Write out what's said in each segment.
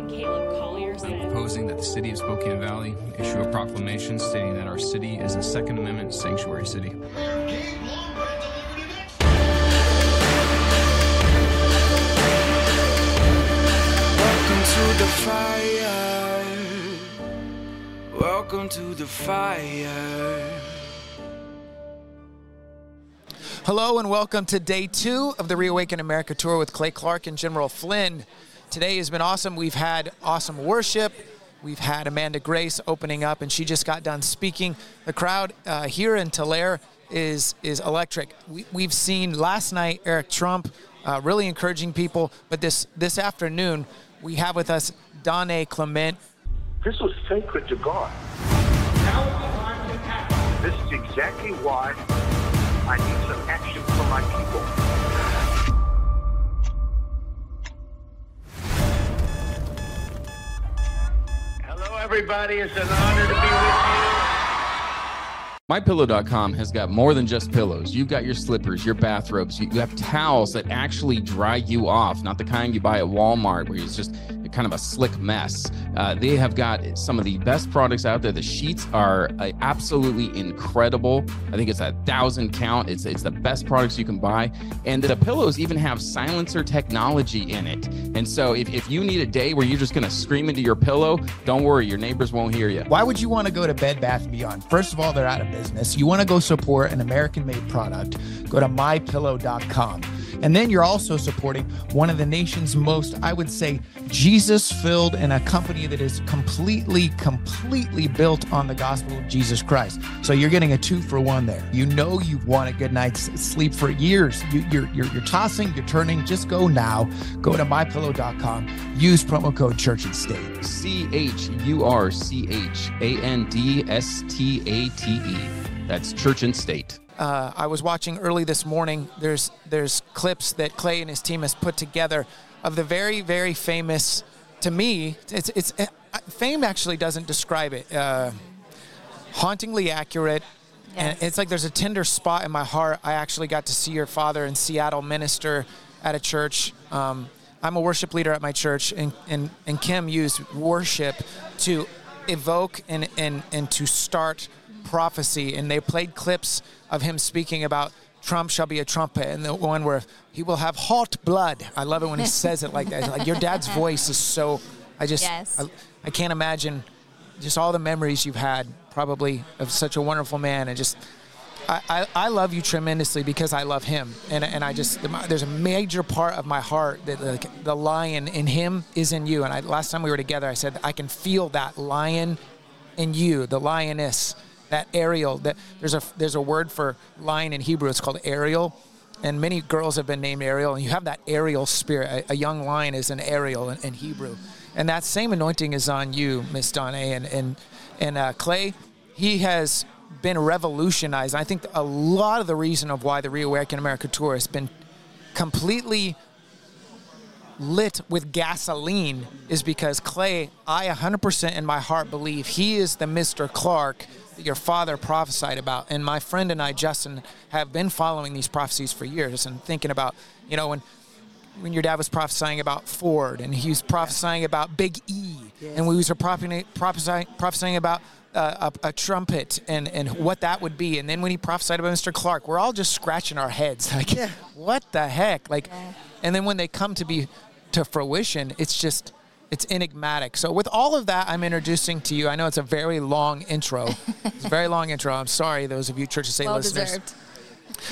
Lieutenant Caleb Collier said. proposing that the city of Spokane Valley issue a proclamation stating that our city is a Second Amendment sanctuary city. Welcome to the fire. Welcome to the fire. Hello and welcome to day two of the Reawaken America tour with Clay Clark and General Flynn. Today has been awesome. We've had awesome worship. We've had Amanda Grace opening up, and she just got done speaking. The crowd uh, here in Tulare is is electric. We, we've seen last night Eric Trump uh, really encouraging people, but this this afternoon we have with us Donne Clement. This was sacred to God. This is exactly why I need some action from my people. Everybody. It's an honor to be with you. MyPillow.com has got more than just pillows. You've got your slippers, your bathrobes. You you have towels that actually dry you off, not the kind you buy at Walmart where it's just kind of a slick mess. Uh, they have got some of the best products out there. The sheets are uh, absolutely incredible. I think it's a thousand count. It's it's the best products you can buy, and the pillows even have silencer technology in it. And so if, if you need a day where you're just going to scream into your pillow, don't worry, your neighbors won't hear you. Why would you want to go to Bed Bath & Beyond? First of all, they're out of business. You want to go support an American-made product, go to mypillow.com. And then you're also supporting one of the nation's most, I would say, Jesus filled and a company that is completely, completely built on the gospel of Jesus Christ. So you're getting a two for one there. You know you've wanted good night's sleep for years. You, you're, you're, you're tossing, you're turning. Just go now. Go to mypillow.com. Use promo code Church and State. C H U R C H A N D S T A T E. That's Church and State. Uh, I was watching early this morning. There's there's clips that Clay and his team has put together of the very very famous. To me, it's it's uh, fame actually doesn't describe it. Uh, hauntingly accurate. And it's like there's a tender spot in my heart. I actually got to see your father in Seattle minister at a church. Um, I'm a worship leader at my church, and, and, and Kim used worship to evoke and, and, and to start prophecy. And they played clips of him speaking about Trump shall be a trumpet, and the one where he will have hot blood. I love it when he says it like that. Like your dad's voice is so. I just Yes. I, I can't imagine just all the memories you've had probably of such a wonderful man and just I, I, I love you tremendously because I love him and, and I just there's a major part of my heart that like, the lion in him is in you and I, last time we were together I said I can feel that lion in you the lioness that Ariel that there's a there's a word for lion in Hebrew it's called Ariel. And many girls have been named Ariel and you have that Ariel spirit. A, a young lion is an Ariel in, in Hebrew. And that same anointing is on you Miss Donne and and and uh, Clay he has been revolutionized. I think a lot of the reason of why the Reawaken America tour has been completely lit with gasoline is because Clay, I 100% in my heart believe he is the Mr. Clark that your father prophesied about. And my friend and I, Justin, have been following these prophecies for years and thinking about, you know, when when your dad was prophesying about Ford and he was prophesying about Big E and we was prophesying, prophesying, prophesying about uh, a, a trumpet and, and what that would be. And then when he prophesied about Mr. Clark, we're all just scratching our heads like, what the heck? Like, and then when they come to be to fruition, it's just it's enigmatic. So with all of that, I'm introducing to you. I know it's a very long intro. it's a very long intro. I'm sorry, those of you Church of State Well listeners. deserved.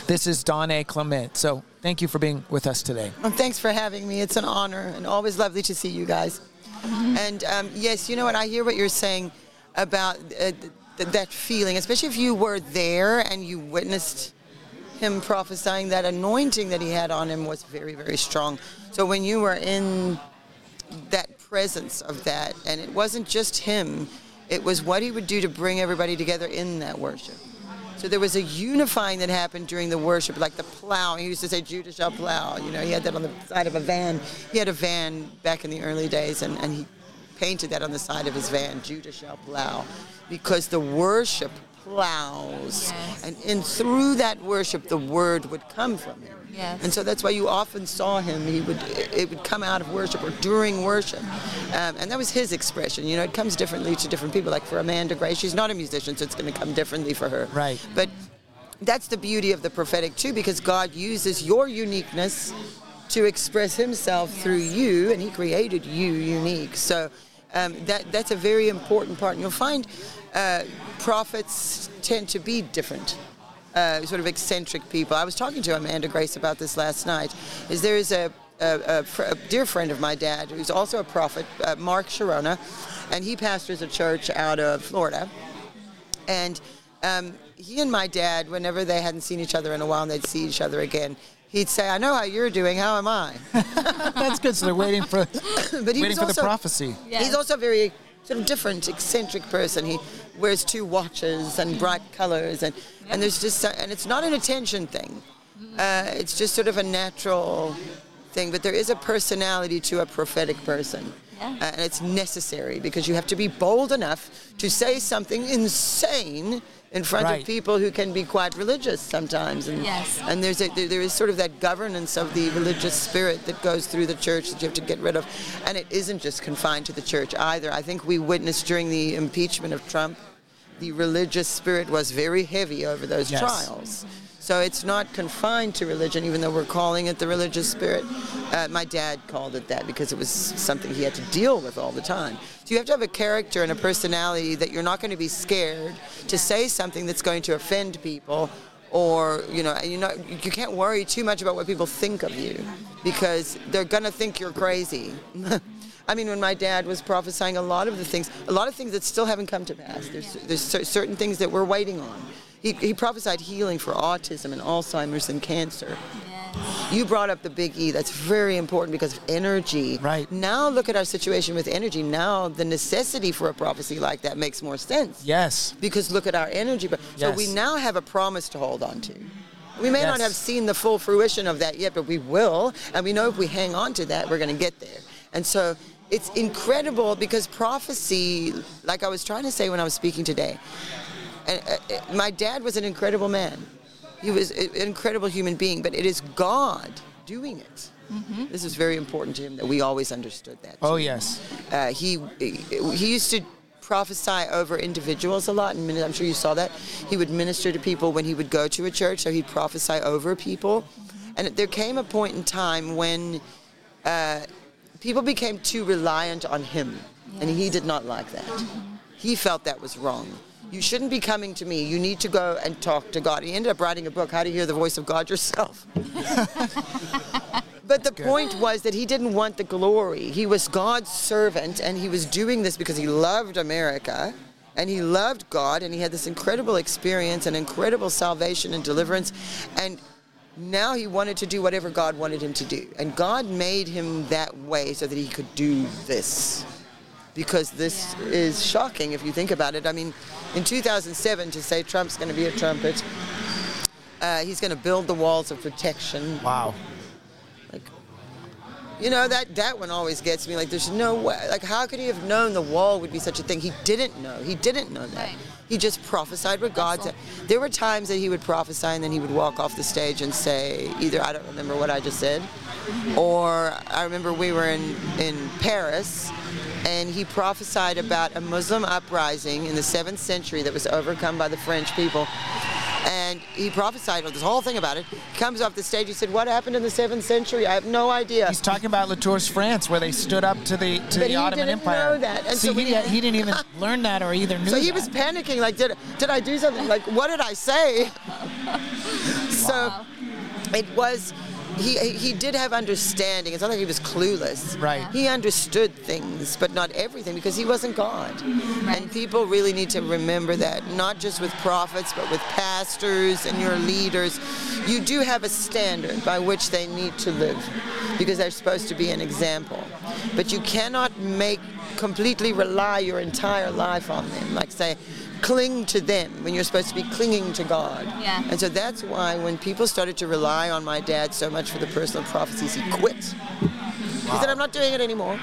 This is Donne Clement. So thank you for being with us today. Well, thanks for having me. It's an honor and always lovely to see you guys. And um, yes, you know what? I hear what you're saying about uh, th- that feeling, especially if you were there and you witnessed him prophesying. That anointing that he had on him was very, very strong. So when you were in that presence of that, and it wasn't just him, it was what he would do to bring everybody together in that worship. So there was a unifying that happened during the worship, like the plow. He used to say, Judah shall plow. You know, he had that on the side of a van. He had a van back in the early days, and, and he painted that on the side of his van, Judah shall plow, because the worship plows. Yes. And in through that worship, the word would come from him. Yes. And so that's why you often saw him. He would it would come out of worship or during worship, um, and that was his expression. You know, it comes differently to different people. Like for Amanda Grace, she's not a musician, so it's going to come differently for her. Right. But that's the beauty of the prophetic too, because God uses your uniqueness to express Himself through you, and He created you unique. So um, that that's a very important part. And you'll find uh, prophets tend to be different. Uh, sort of eccentric people. I was talking to Amanda Grace about this last night. Is there is a, a, a, a dear friend of my dad who's also a prophet, uh, Mark Chironna, and he pastors a church out of Florida. And um, he and my dad, whenever they hadn't seen each other in a while and they'd see each other again, he'd say, "I know how you're doing. How am I?" That's good. So they're waiting for but he waiting was for the also, prophecy. Yes. He's also a very sort of different, eccentric person. He wears two watches and bright colors, and and there's just and it's not an attention thing. Uh, it's just sort of a natural thing. But there is a personality to a prophetic person. Yeah. Uh, and it's necessary because you have to be bold enough to say something insane in front Right. of people who can be quite religious sometimes. And, Yes. and there's a, there, there is sort of that governance of the religious spirit that goes through the church that you have to get rid of. And it isn't just confined to the church either. I think we witnessed during the impeachment of Trump, the religious spirit was very heavy over those Yes. trials. So it's not confined to religion, even though we're calling it the religious spirit. Uh, my dad called it that because it was something he had to deal with all the time. So you have to have a character and a personality that you're not going to be scared to say something that's going to offend people, or you know, you know, you can't worry too much about what people think of you because they're going to think you're crazy. I mean, when my dad was prophesying a lot of the things, a lot of things that still haven't come to pass. There's, there's cer- certain things that we're waiting on. He, he prophesied healing for autism and Alzheimer's and cancer. Yes. You brought up the big E. That's very important because of energy. Right. Now look at our situation with energy. Now the necessity for a prophecy like that makes more sense. Yes. Because look at our energy. But so we now have a promise to hold on to. We may not have seen the full fruition of that yet, but we will. And we know if we hang on to that, we're going to get there. And so it's incredible because prophecy, like I was trying to say when I was speaking today, and, uh, my dad was an incredible man. He was an incredible human being, but it is God doing it. This is very important to him that we always understood that. Oh yes. Uh, he he used to prophesy over individuals a lot, and I'm sure you saw that. He would minister to people when he would go to a church, so he'd prophesy over people. And there came a point in time when uh, people became too reliant on him, and he did not like that. He felt that was wrong. You shouldn't be coming to me. You need to go and talk to God. He ended up writing a book, How to Hear the Voice of God Yourself. But the point was that he didn't want the glory. He was God's servant, and he was doing this because he loved America, and he loved God, and he had this incredible experience and incredible salvation and deliverance, and now he wanted to do whatever God wanted him to do, and God made him that way so that he could do this. Because this is shocking if you think about it. I mean, in 2007, to say Trump's going to be a trumpet, uh, he's going to build the walls of protection. Wow. Like, you know that that one always gets me. Like, there's no way. Like, how could he have known the wall would be such a thing? He didn't know. He didn't know that. Right. He just prophesied what God said. There were times that he would prophesy and then he would walk off the stage and say, either I don't remember what I just said, or I remember we were in in Paris. And he prophesied about a Muslim uprising in the seventh century that was overcome by the French people and he prophesied all this whole thing about it. He comes off the stage. He said, "What happened in the seventh century? I have no idea." He's talking about Latour's France, where they stood up to the to But the he Ottoman didn't Empire. know that, and See, so he, when he- he didn't even learn that or either knew. so he that. was panicking. Like, did did I do something? Like, what did I say? so it was. He, he did have understanding. It's not like he was clueless. Right. He understood things, but not everything because he wasn't God. And people really need to remember that, not just with prophets, but with pastors and your leaders. You do have a standard by which they need to live because they're supposed to be an example. But you cannot make completely rely your entire life on them. Like, say, cling to them when you're supposed to be clinging to God. Yeah. And so that's why when people started to rely on my dad so much for the personal prophecies, he quit. He said, I'm not doing it anymore.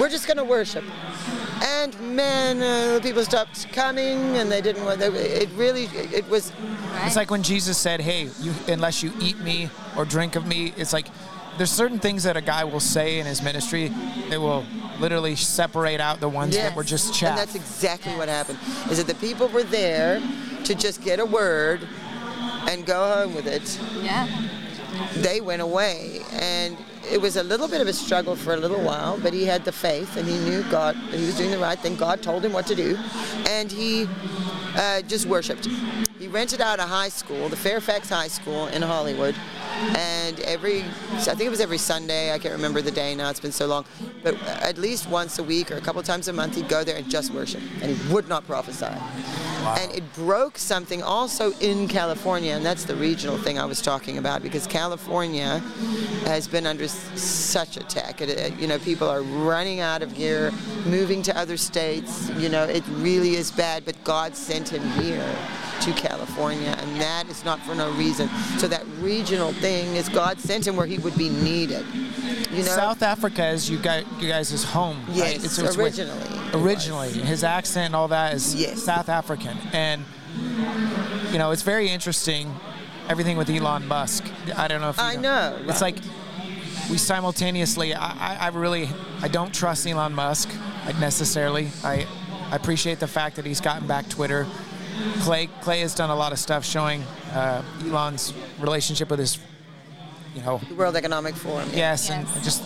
We're just going to worship. And man, uh, people stopped coming, and they didn't want. They, it really, it was. It's like when Jesus said, "Hey, you, unless you eat me or drink of me," it's like there's certain things that a guy will say in his ministry that will literally separate out the ones that were just chat. And that's exactly what happened. Is that the people were there to just get a word and go home with it. Yeah. They went away, and it was a little bit of a struggle for a little while. But he had the faith, and he knew God. That he was doing the right thing. God told him what to do, and he uh, just worshipped. He rented out a high school, the Fairfax High School in Hollywood, and every I think it was every Sunday. I can't remember the day now. It's been so long, but at least once a week or a couple times a month, he'd go there and just worship, and he would not prophesy. And it broke something also in California, and that's the regional thing I was talking about because California has been under such attack. It, uh, you know, people are running out of here, moving to other states. You know, it really is bad. But God sent him here to California, and that is not for no reason. So that regional thing is God sent him where he would be needed. You know, South Africa is you guys, you guys' home. right? Yes, It's- it's with- originally originally, his accent and all that is Yes. South African, and you know it's very interesting. Everything with Elon Musk. I don't know if you I know, It's right. like we simultaneously. I, I, I really I don't trust Elon Musk necessarily. I I appreciate the fact that he's gotten back Twitter. Clay Clay has done a lot of stuff showing uh, Elon's relationship with his, you know, the World Economic Forum. yeah. Yes, and just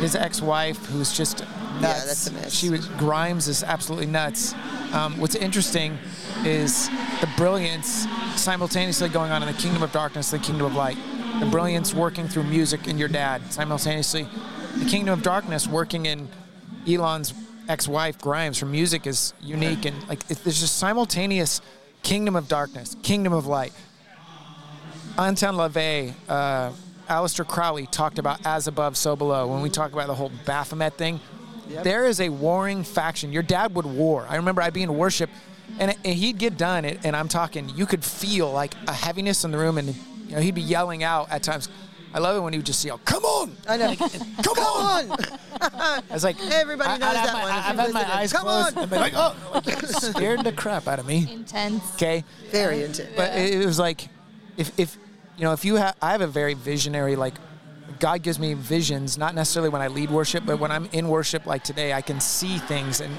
his ex-wife, who's just nuts. Yeah, that's a mess. She was Grimes is absolutely nuts. Um, what's interesting is the brilliance simultaneously going on in the kingdom of darkness, the kingdom of light. The brilliance working through music in your dad simultaneously. The kingdom of darkness working in Elon's ex-wife Grimes. Her music is unique and like it, there's just simultaneous kingdom of darkness, kingdom of light. Anton LaVey, uh, Aleister Crowley talked about as above, so below. When we talk about the whole Baphomet thing, there is a warring faction. Your dad would war. I remember I'd be in worship, and, and he'd get done, and, and I'm talking, you could feel like a heaviness in the room, and you know he'd be yelling out at times. I love it when he would just yell, "Come on, I know. come, on!" I was like, Everybody knows I'd have that my, one I've you've had my eyes Come closed. on. and be like, "Oh!" Like, scared the crap out of me. Intense. Okay, Very intense. but it, it was like if if you know if you have i have a very visionary like god gives me visions not necessarily when i lead worship but when i'm in worship like today i can see things and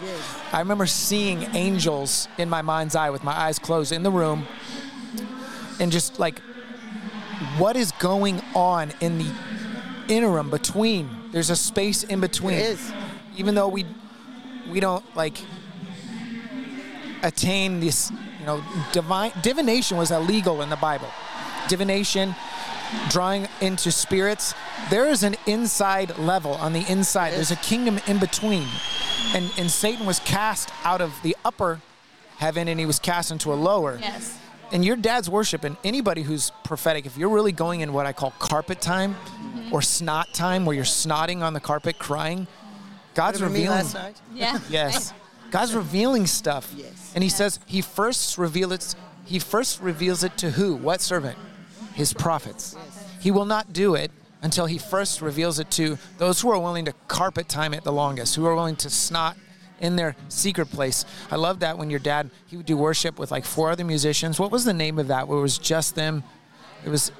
i remember seeing angels in my mind's eye with my eyes closed in the room and just like what is going on in the interim between there's a space in between. There is. even though we we don't like attain this you know divine divination was illegal in the bible. Divination drawing into spirits there is an inside level on the inside. There's a kingdom in between. And and satan was cast out of the upper heaven and he was cast into a lower. Yes. And your dad's worship and anybody who's prophetic if you're really going in what i call carpet time mm-hmm. or snot time where you're snotting on the carpet crying god's Remember revealing last night? Yeah. Yes. God's revealing stuff. Yes. And he says he first reveals it he first reveals it to who? What servant? His prophets. He will not do it until he first reveals it to those who are willing to carpet time it the longest, who are willing to snot in their secret place. I love that when your dad he would do worship with like four other musicians. What was the name of that? Where it was just them. It was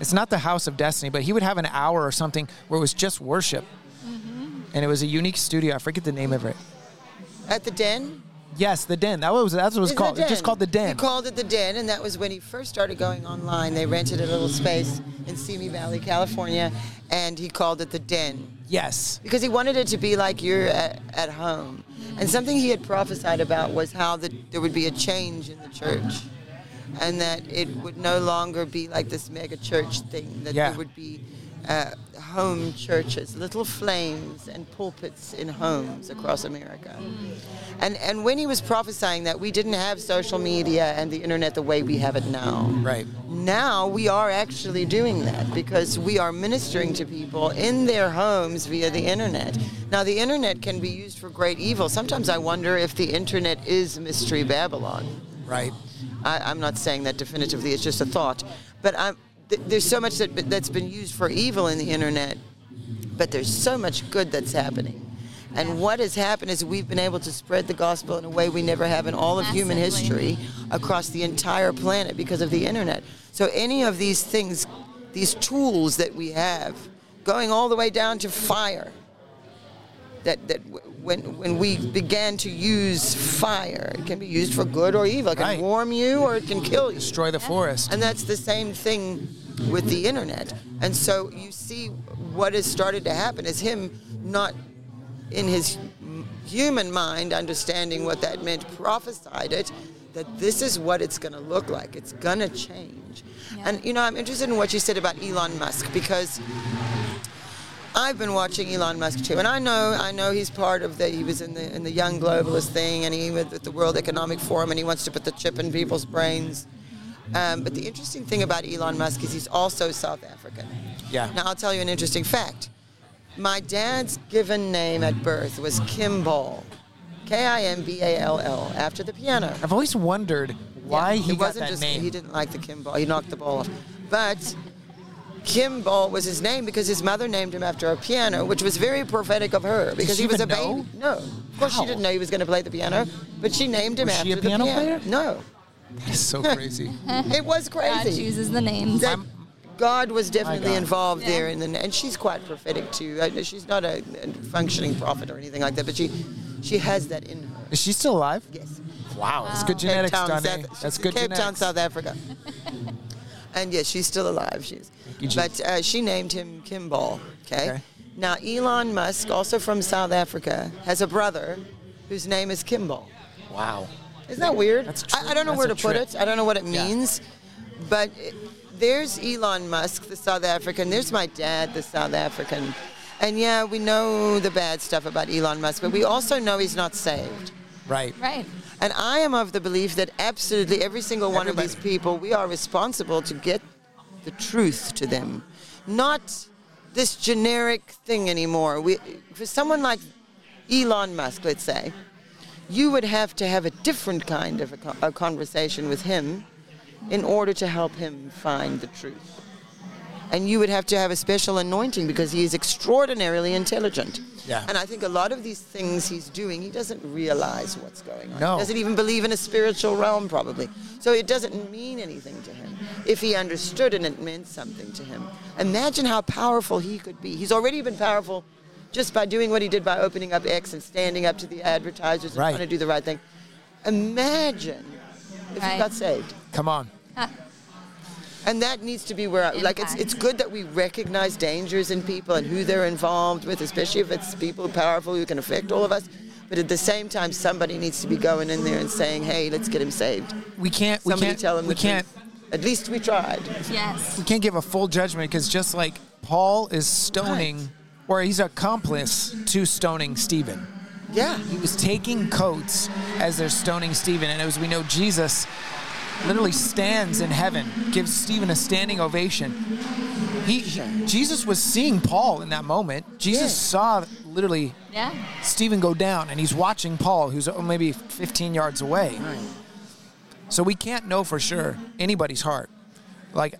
it's not the House of Destiny, but he would have an hour or something where it was just worship. Mm-hmm. And it was a unique studio. I forget the name of it. At the Den? Yes, the Den. That was that's what it was It's called. It's just called the Den. He called it the Den, and that was when he first started going online. They rented a little space in Simi Valley, California, and he called it the Den yes. because he wanted it to be like you're at, at home. And something he had prophesied about was how the, there would be a change in the church, and that it would no longer be like this mega church thing. That Yeah. there would be uh, home churches, little flames and pulpits in homes across America. And and when he was prophesying that, we didn't have social media and the internet the way we have it now. Right. Now we are actually doing that because we are ministering to people in their homes via the internet. Now the internet can be used for great evil. Sometimes I wonder if the internet is mystery Babylon. Right. I, I'm not saying that definitively; it's just a thought. But I'm, th- there's so much that that's been used for evil in the internet, but there's so much good that's happening. And what has happened is we've been able to spread the gospel in a way we never have in all of human history across the entire planet because of the internet. So any of these things, these tools that we have, going all the way down to fire, that, that when, when we began to use fire, it can be used for good or evil. It can Right. warm you or it can kill you. Destroy the forest. And that's the same thing with the internet. And so you see what has started to happen is him not in his human mind understanding what that meant, prophesied it, that this is what it's going to look like. It's going to change. And, you know, I'm interested in what you said about Elon Musk because I've been watching Elon Musk too, and I know I know he's part of the. He was in the in the Young Globalist thing, and he was at the World Economic Forum, and he wants to put the chip in people's brains. Um, but the interesting thing about Elon Musk is he's also South African. Yeah. Now I'll tell you an interesting fact. My dad's given name at birth was Kimball, K-I-M-B-A-L-L, after the piano. I've always wondered why Yeah, he it got wasn't that just name. he didn't like the Kimball. He knocked the ball off. But Kimball was his name because his mother named him after a piano, which was very prophetic of her because she he was a even know? baby. No, of course How? she didn't know he was going to play the piano, but she named him Was after she a the piano piano. player? No, It's so crazy. it was crazy. God crazy. chooses the names. That God was definitely God. involved Yeah. there, and then and she's quite prophetic too. I- She's not a, a functioning prophet or anything like that, but she she has that in her. Is she still alive? Yes. Wow, that's good Cape genetics, Town, South, That's she's good Cape Town. South Africa. and yes, she's still alive. She's. You, But uh, she named him Kimball. Okay? Okay. Now Elon Musk, also from South Africa, has a brother whose name is Kimball. Wow. Isn't that weird? That's a I, I don't know trip. where to That's a put it. I don't know what it Yeah. means. But it, there's Elon Musk, the South African. There's my dad, the South African. And yeah, we know the bad stuff about Elon Musk, but we also know he's not saved. Right. right. And I am of the belief that absolutely every single one of these people, we are responsible to get the truth to them, not this generic thing anymore. We, for someone like Elon Musk, let's say, you would have to have a different kind of a, a conversation with him in order to help him find the truth. And you would have to have a special anointing because he is extraordinarily intelligent. Yeah. And I think a lot of these things he's doing, he doesn't realize what's going on. No. He doesn't even believe in a spiritual realm, probably. So it doesn't mean anything to him. If he understood and it meant something to him. Imagine how powerful he could be. He's already been powerful just by doing what he did by opening up X and standing up to the advertisers and Right. trying to do the right thing. Imagine if he got saved. Come on. Uh, And that needs to be where, I, like, it's, it's good that we recognize dangers in people and who they're involved with, especially if it's people powerful who can affect all of us. But at the same time, somebody needs to be going in there and saying, "Hey, let's get him saved." We can't. We Somebody can't. tell him we the can't. truth. At least we tried. Yes. We can't give a full judgment because just like Paul is stoning, Right. or he's accomplice to stoning Stephen. Yeah. He was taking coats as they're stoning Stephen, and as we know, Jesus literally stands in heaven, gives Stephen a standing ovation. He, he- Jesus was seeing Paul in that moment. Jesus Yeah. saw literally Yeah. Stephen go down, and he's watching Paul, who's oh, maybe 15 yards away. So we can't know for sure anybody's heart. Like,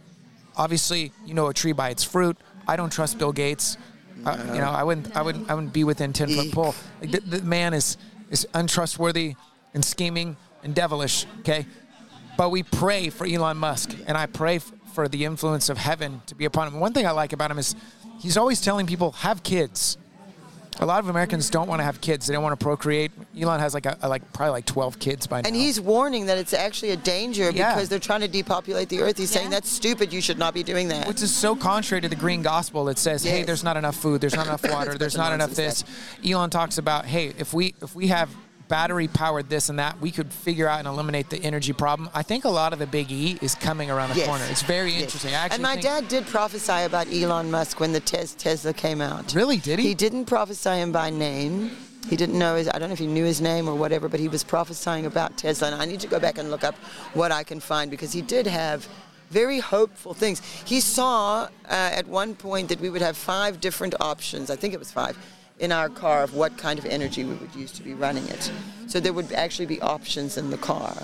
obviously, you know a tree by its fruit. I don't trust Bill Gates. Uh, you know, I wouldn't, I wouldn't, I wouldn't be within 10 foot pole. Like, the, the man is is untrustworthy and scheming and devilish. Okay, but we pray for Elon Musk, and I pray f- for the influence of heaven to be upon him. One thing I like about him is he's always telling people have kids. A lot of Americans don't want to have kids. They don't want to procreate. Elon has like a, a- like probably like 12 kids by now. And he's warning that it's actually a danger Yeah. because they're trying to depopulate the earth. He's saying that's stupid. You should not be doing that. Which is so contrary to the green gospel that says, "Hey, there's not enough food, there's not enough water, there's not enough this." nonsense Elon talks about, "Hey, if we if we have battery powered this and that, we could figure out and eliminate the energy problem." I think a lot of the big E is coming around the Yes. corner. It's very Yes. interesting. I actually and my think- dad did prophesy about Elon Musk when the tes- Tesla came out. Really? Did he? He didn't prophesy him by name. He didn't know his. I don't know if he knew his name or whatever, but he was prophesying about Tesla. And I need to go back and look up what I can find because he did have very hopeful things. He saw uh, at one point that we would have five different options. I think it was five in our car of what kind of energy we would use to be running it. So there would actually be options in the car.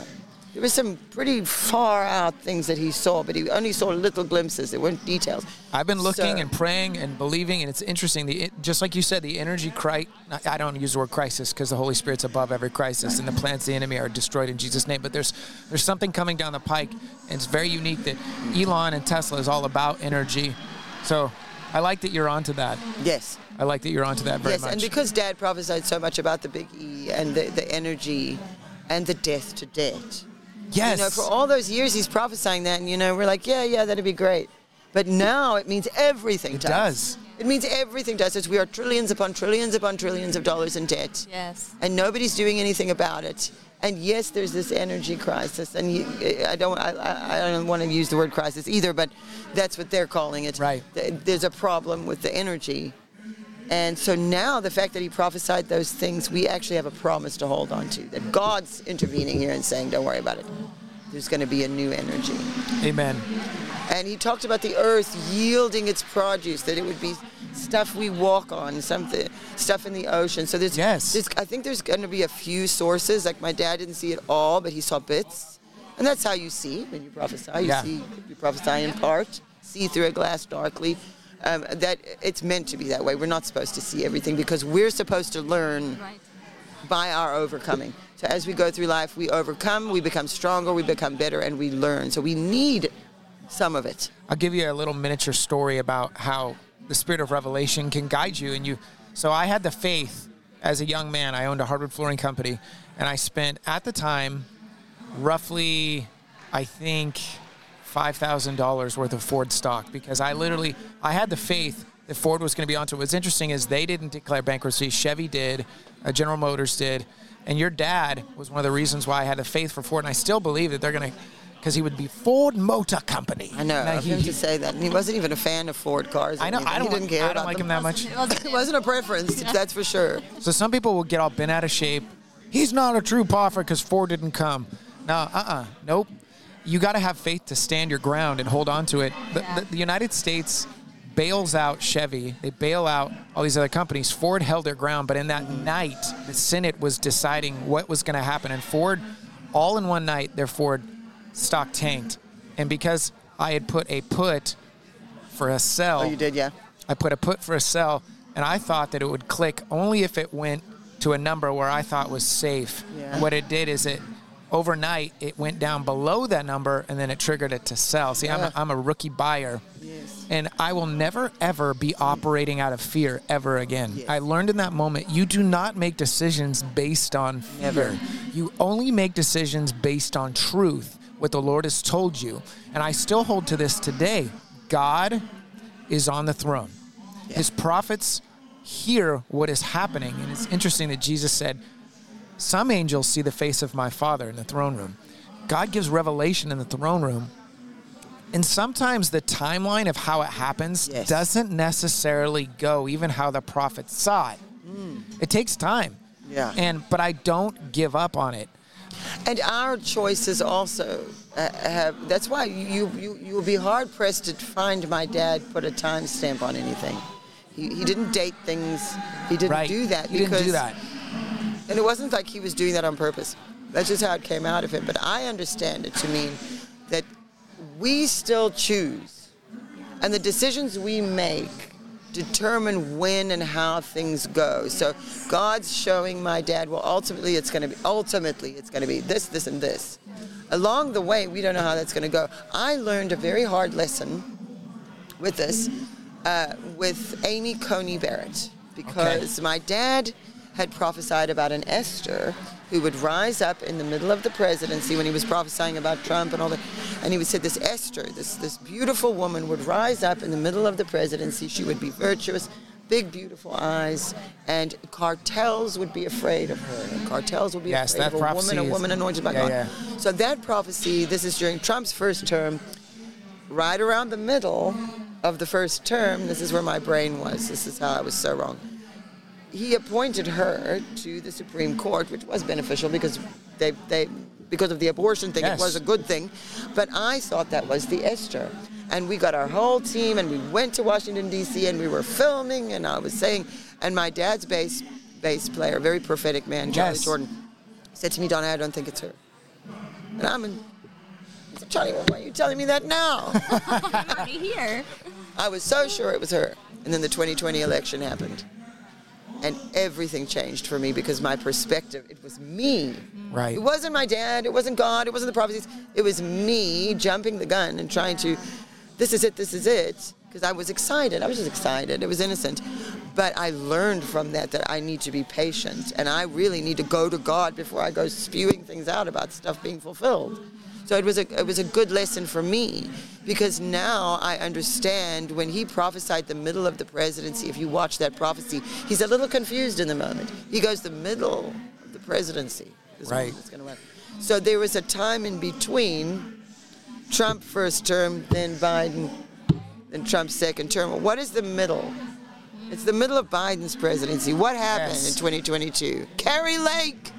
there were some pretty far out things that he saw, but he only saw little glimpses. There weren't details. I've been looking So- and praying and believing, and it's interesting. The just like you said, the energy cri I don't use the word crisis because the Holy Spirit's above every crisis, and the plans of the enemy are destroyed in Jesus' name. But there's there's something coming down the pike, and it's very unique that Elon and Tesla is all about energy. So I like that you're onto that. Yes. I like that you're onto that very much. yes, much. and because Dad prophesied so much about the big E and the, the energy and the death to debt. yes, You know, for all those years he's prophesying that, and you know, we're like, yeah, yeah, that'd be great. But now it means everything It to does. us. It means everything to us. It's we are trillions upon trillions upon trillions of dollars in debt. Yes. And nobody's doing anything about it. And yes, there's this energy crisis, and you, I don't, I, I I don't want to use the word crisis either, but that's what they're calling it. Right. There's a problem with the energy, and so now the fact that he prophesied those things, we actually have a promise to hold on to. That God's intervening here and saying, "Don't worry about it. There's going to be a new energy." Amen. And he talked about the earth yielding its produce, that it would be stuff we walk on, something, stuff in the ocean. So there's, Yes. there's I think there's going to be a few sources. Like my dad didn't see it all, but he saw bits, and that's how you see when you prophesy. You Yeah. see, you prophesy in part, see through a glass darkly. Um, that it's meant to be that way. We're not supposed to see everything because we're supposed to learn Right. by our overcoming. So as we go through life, we overcome, we become stronger, we become better, and we learn. So we need some of it. I'll give you a little miniature story about how the spirit of revelation can guide you. And you, so I had the faith as a young man. I owned a hardwood flooring company, and I spent at the time roughly, I think, five thousand dollars worth of Ford stock because I literally I had the faith that Ford was going to be onto it. What's interesting is they didn't declare bankruptcy. Chevy did, uh, General Motors did, and your dad was one of the reasons why I had the faith for Ford, and I still believe that they're going to. Because he would be Ford Motor Company. I know, Now, of he- him to say that. And he wasn't even a fan of Ford cars. I know. anything. I don't. He didn't care I don't about like him that much. It wasn't, It wasn't a preference, that's for sure. So some people will get all bent out of shape. He's not a true prophet because Ford didn't come. No, uh-uh. Nope. You got to have faith to stand your ground and hold on to it. The, Yeah. the, the United States bails out Chevy. They bail out all these other companies. Ford held their ground, but in that mm-hmm. night, the Senate was deciding what was going to happen. And Ford, all in one night, their Ford stock tanked. And because I had put a put for a sell, Oh, you did, yeah. I put a put for a sell, and I thought that it would click only if it went to a number where I thought was safe. Yeah. What it did is it overnight it went down below that number, and then it triggered it to sell. See, I'm, Yeah. a, I'm a rookie buyer, Yes. and I will never ever be operating out of fear ever again. Yes. I learned in that moment you do not make decisions based on fear. Never. You only make decisions based on truth, what the Lord has told you. And I still hold to this today. God is on the throne. His prophets hear what is happening. And it's interesting that Jesus said, Some angels see the face of my Father in the throne room. God gives revelation in the throne room. And sometimes the timeline of how it happens Yes. doesn't necessarily go even how the prophets saw it. Mm. It takes time. Yeah. And but I don't give up on it. And our choices also uh, have. That's why you, you you will be hard pressed to find my dad put a time stamp on anything. He, he didn't date things. He didn't right. do that He because didn't do that. and it wasn't like he was doing that on purpose. That's just how it came out of him. But I understand it to mean that we still choose, and the decisions we make determine when and how things go. So God's showing my dad, well, ultimately it's going to be ultimately it's going to be this, this, and this. Along the way, we don't know how that's going to go. I learned a very hard lesson with this uh, with Amy Coney Barrett because my dad had prophesied about an Esther who would rise up in the middle of the presidency when he was prophesying about Trump and all that. And he would say this Esther, this this beautiful woman would rise up in the middle of the presidency. She would be virtuous, big beautiful eyes, and cartels would be afraid of her. And cartels would be Yes, afraid of a woman, a woman anointed by yeah, God. yeah. So that prophecy, this is during Trump's first term, right around the middle of the first term, this is where my brain was. This is how I was so wrong. He appointed her to the Supreme Court, which was beneficial because they, they because of the abortion thing, Yes. it was a good thing. But I thought that was the Esther. And we got our whole team and we went to Washington, D.C., and we were filming, and I was saying, and my dad's bass, bass player, very prophetic man, Charlie Yes. Jordan, said to me, Donne, I don't think it's her. And I'm in. I said, Johnny, well, why are you telling me that now? I'm already here. I was so sure it was her. And then the 2020 election happened. And everything changed for me because my perspective, it was me. Mm-hmm. Right. It wasn't my dad, it wasn't God, it wasn't the prophecies. It was me jumping the gun and trying to, this is it, this is it. Because I was excited. I was just excited. It was innocent. But I learned from that that I need to be patient. And I really need to go to God before I go spewing things out about stuff being fulfilled. So it was a it was a good lesson for me because now I understand when he prophesied the middle of the presidency. If you watch that prophecy, he's a little confused in the moment. He goes the middle of the presidency. Right. it's gonna happen. So there was a time in between Trump first term, then Biden, then Trump's second term. What is the middle? It's the middle of Biden's presidency. What happened Yes. in 2022? Kari Lake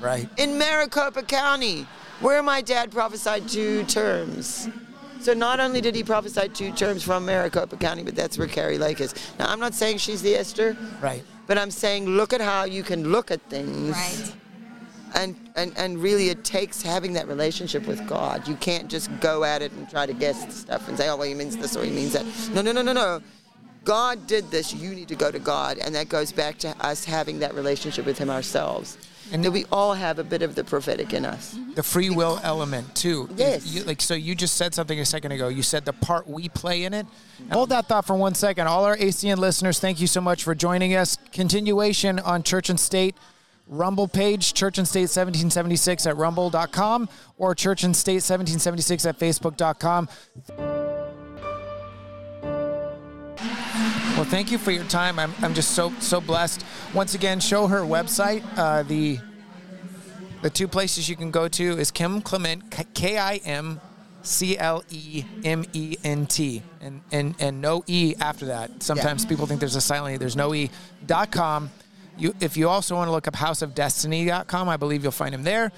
Right. in Maricopa County, where my dad prophesied two terms. So not only did he prophesy two terms from Maricopa County, but that's where Kari Lake is. Now I'm not saying she's the Esther, Right. but I'm saying look at how you can look at things. Right. And, and, and really it takes having that relationship with God. You can't just go at it and try to guess stuff and say, oh, well, he means this or he means that. No, no, no, no, no. God did this. You need to go to God. And that goes back to us having that relationship with him ourselves. And- And that we all have a bit of the prophetic in us. the free will element too. Yes. You, like so, you just said something a second ago. You said the part we play in it. Hold um, that thought for one second. All our ACN listeners, thank you so much for joining us. Continuation on Church and State. Rumble page, Church and State 1776 at rumble.com or Church and State 1776 at facebook.com. Well, thank you for your time. I'm, I'm just so so blessed. Once again, show her website. Uh, the the two places you can go to is Kim Clement, K I M C L E M E N T, and and and no e after that. Sometimes people think there's a silent e. There's no e. dot com. You if you also want to look up house of houseofdestiny.com, I believe you'll find him there.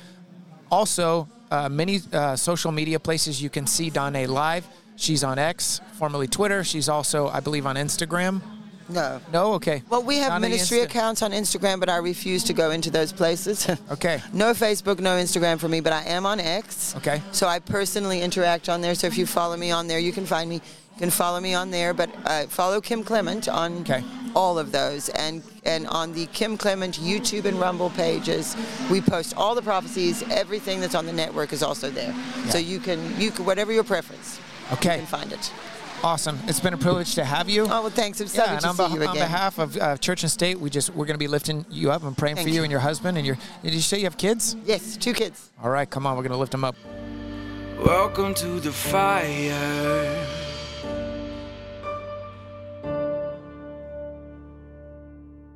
Also, uh, many uh, social media places you can see Donne live. She's on X, formerly Twitter. She's also, I believe, on Instagram. No. No, okay. Well, we have ministry Insta- accounts on Instagram, but I refuse to go into those places. Okay. no Facebook, no Instagram for me, but I am on X. Okay. So I personally interact on there. So if you follow me on there, you can find me. You can follow me on there, but uh, follow Kim Clement on Okay. All of those, and and on the Kim Clement YouTube and Rumble pages, we post all the prophecies. Everything that's on the network is also there. So you can you can whatever your preference. Okay. You can find it. Awesome. It's been a privilege to have you. Oh well, thanks. It's so Yeah, good and to on, see beh- you on behalf of uh, Church and State, we just we're going to be lifting you up and praying Thank for you, you. and your husband and your. Did you say you have kids? yes, two kids. All right, come on, we're going to lift them up. Welcome to the fire.